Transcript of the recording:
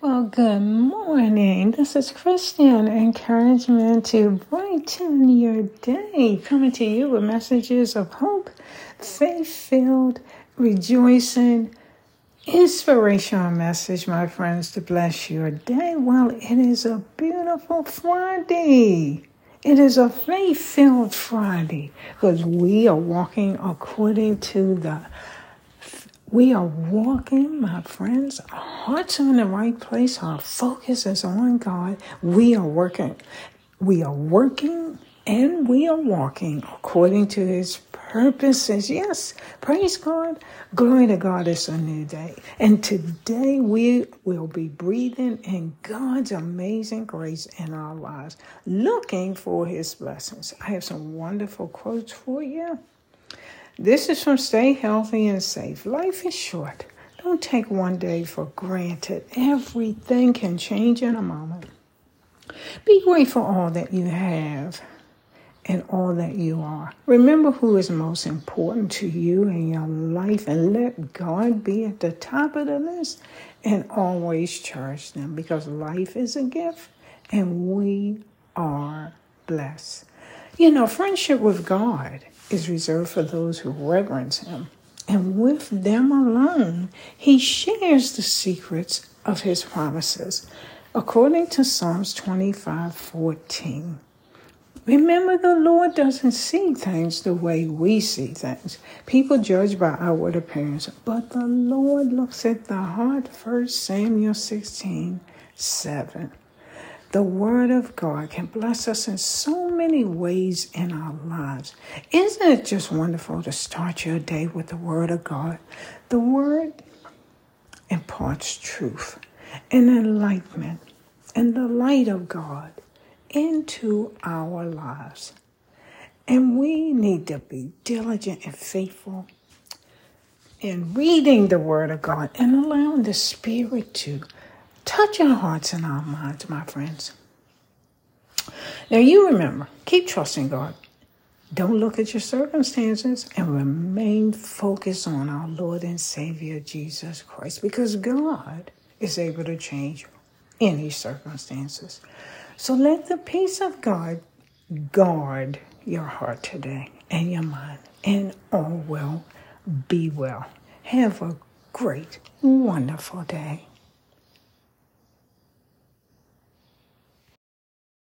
Well, good morning. This is Christian encouragement to brighten your day. Coming to you with messages of hope, faith filled, rejoicing, inspirational message, my friends, to bless your day. Well, it is a beautiful Friday. It is a faith filled Friday because we are walking according to the we are walking, my friends. Our hearts are in the right place. Our focus is on God. We are working. We are working and we are walking according to his purposes. Yes, praise God. Glory to God. It's a new day. And today we will be breathing in God's amazing grace in our lives, looking for his blessings. I have some wonderful quotes for you. This is from Stay Healthy and Safe. Life is short. Don't take one day for granted. Everything can change in a moment. Be grateful for all that you have and all that you are. Remember who is most important to you in your life and let God be at the top of the list and always cherish them because life is a gift and we are blessed. You know, friendship with God is reserved for those who reverence him. And with them alone, he shares the secrets of his promises. According to Psalms 25 14. Remember, the Lord doesn't see things the way we see things. People judge by outward appearance, but the Lord looks at the heart. 1 Samuel 16 7. The Word of God can bless us in so many ways in our lives. Isn't it just wonderful to start your day with the Word of God? The Word imparts truth and enlightenment and the light of God into our lives. And we need to be diligent and faithful in reading the Word of God and allowing the Spirit to touch our hearts and our minds, my friends. Now, you remember, keep trusting God. Don't look at your circumstances and remain focused on our Lord and Savior Jesus Christ because God is able to change any circumstances. So let the peace of God guard your heart today and your mind, and all will be well. Have a great, wonderful day.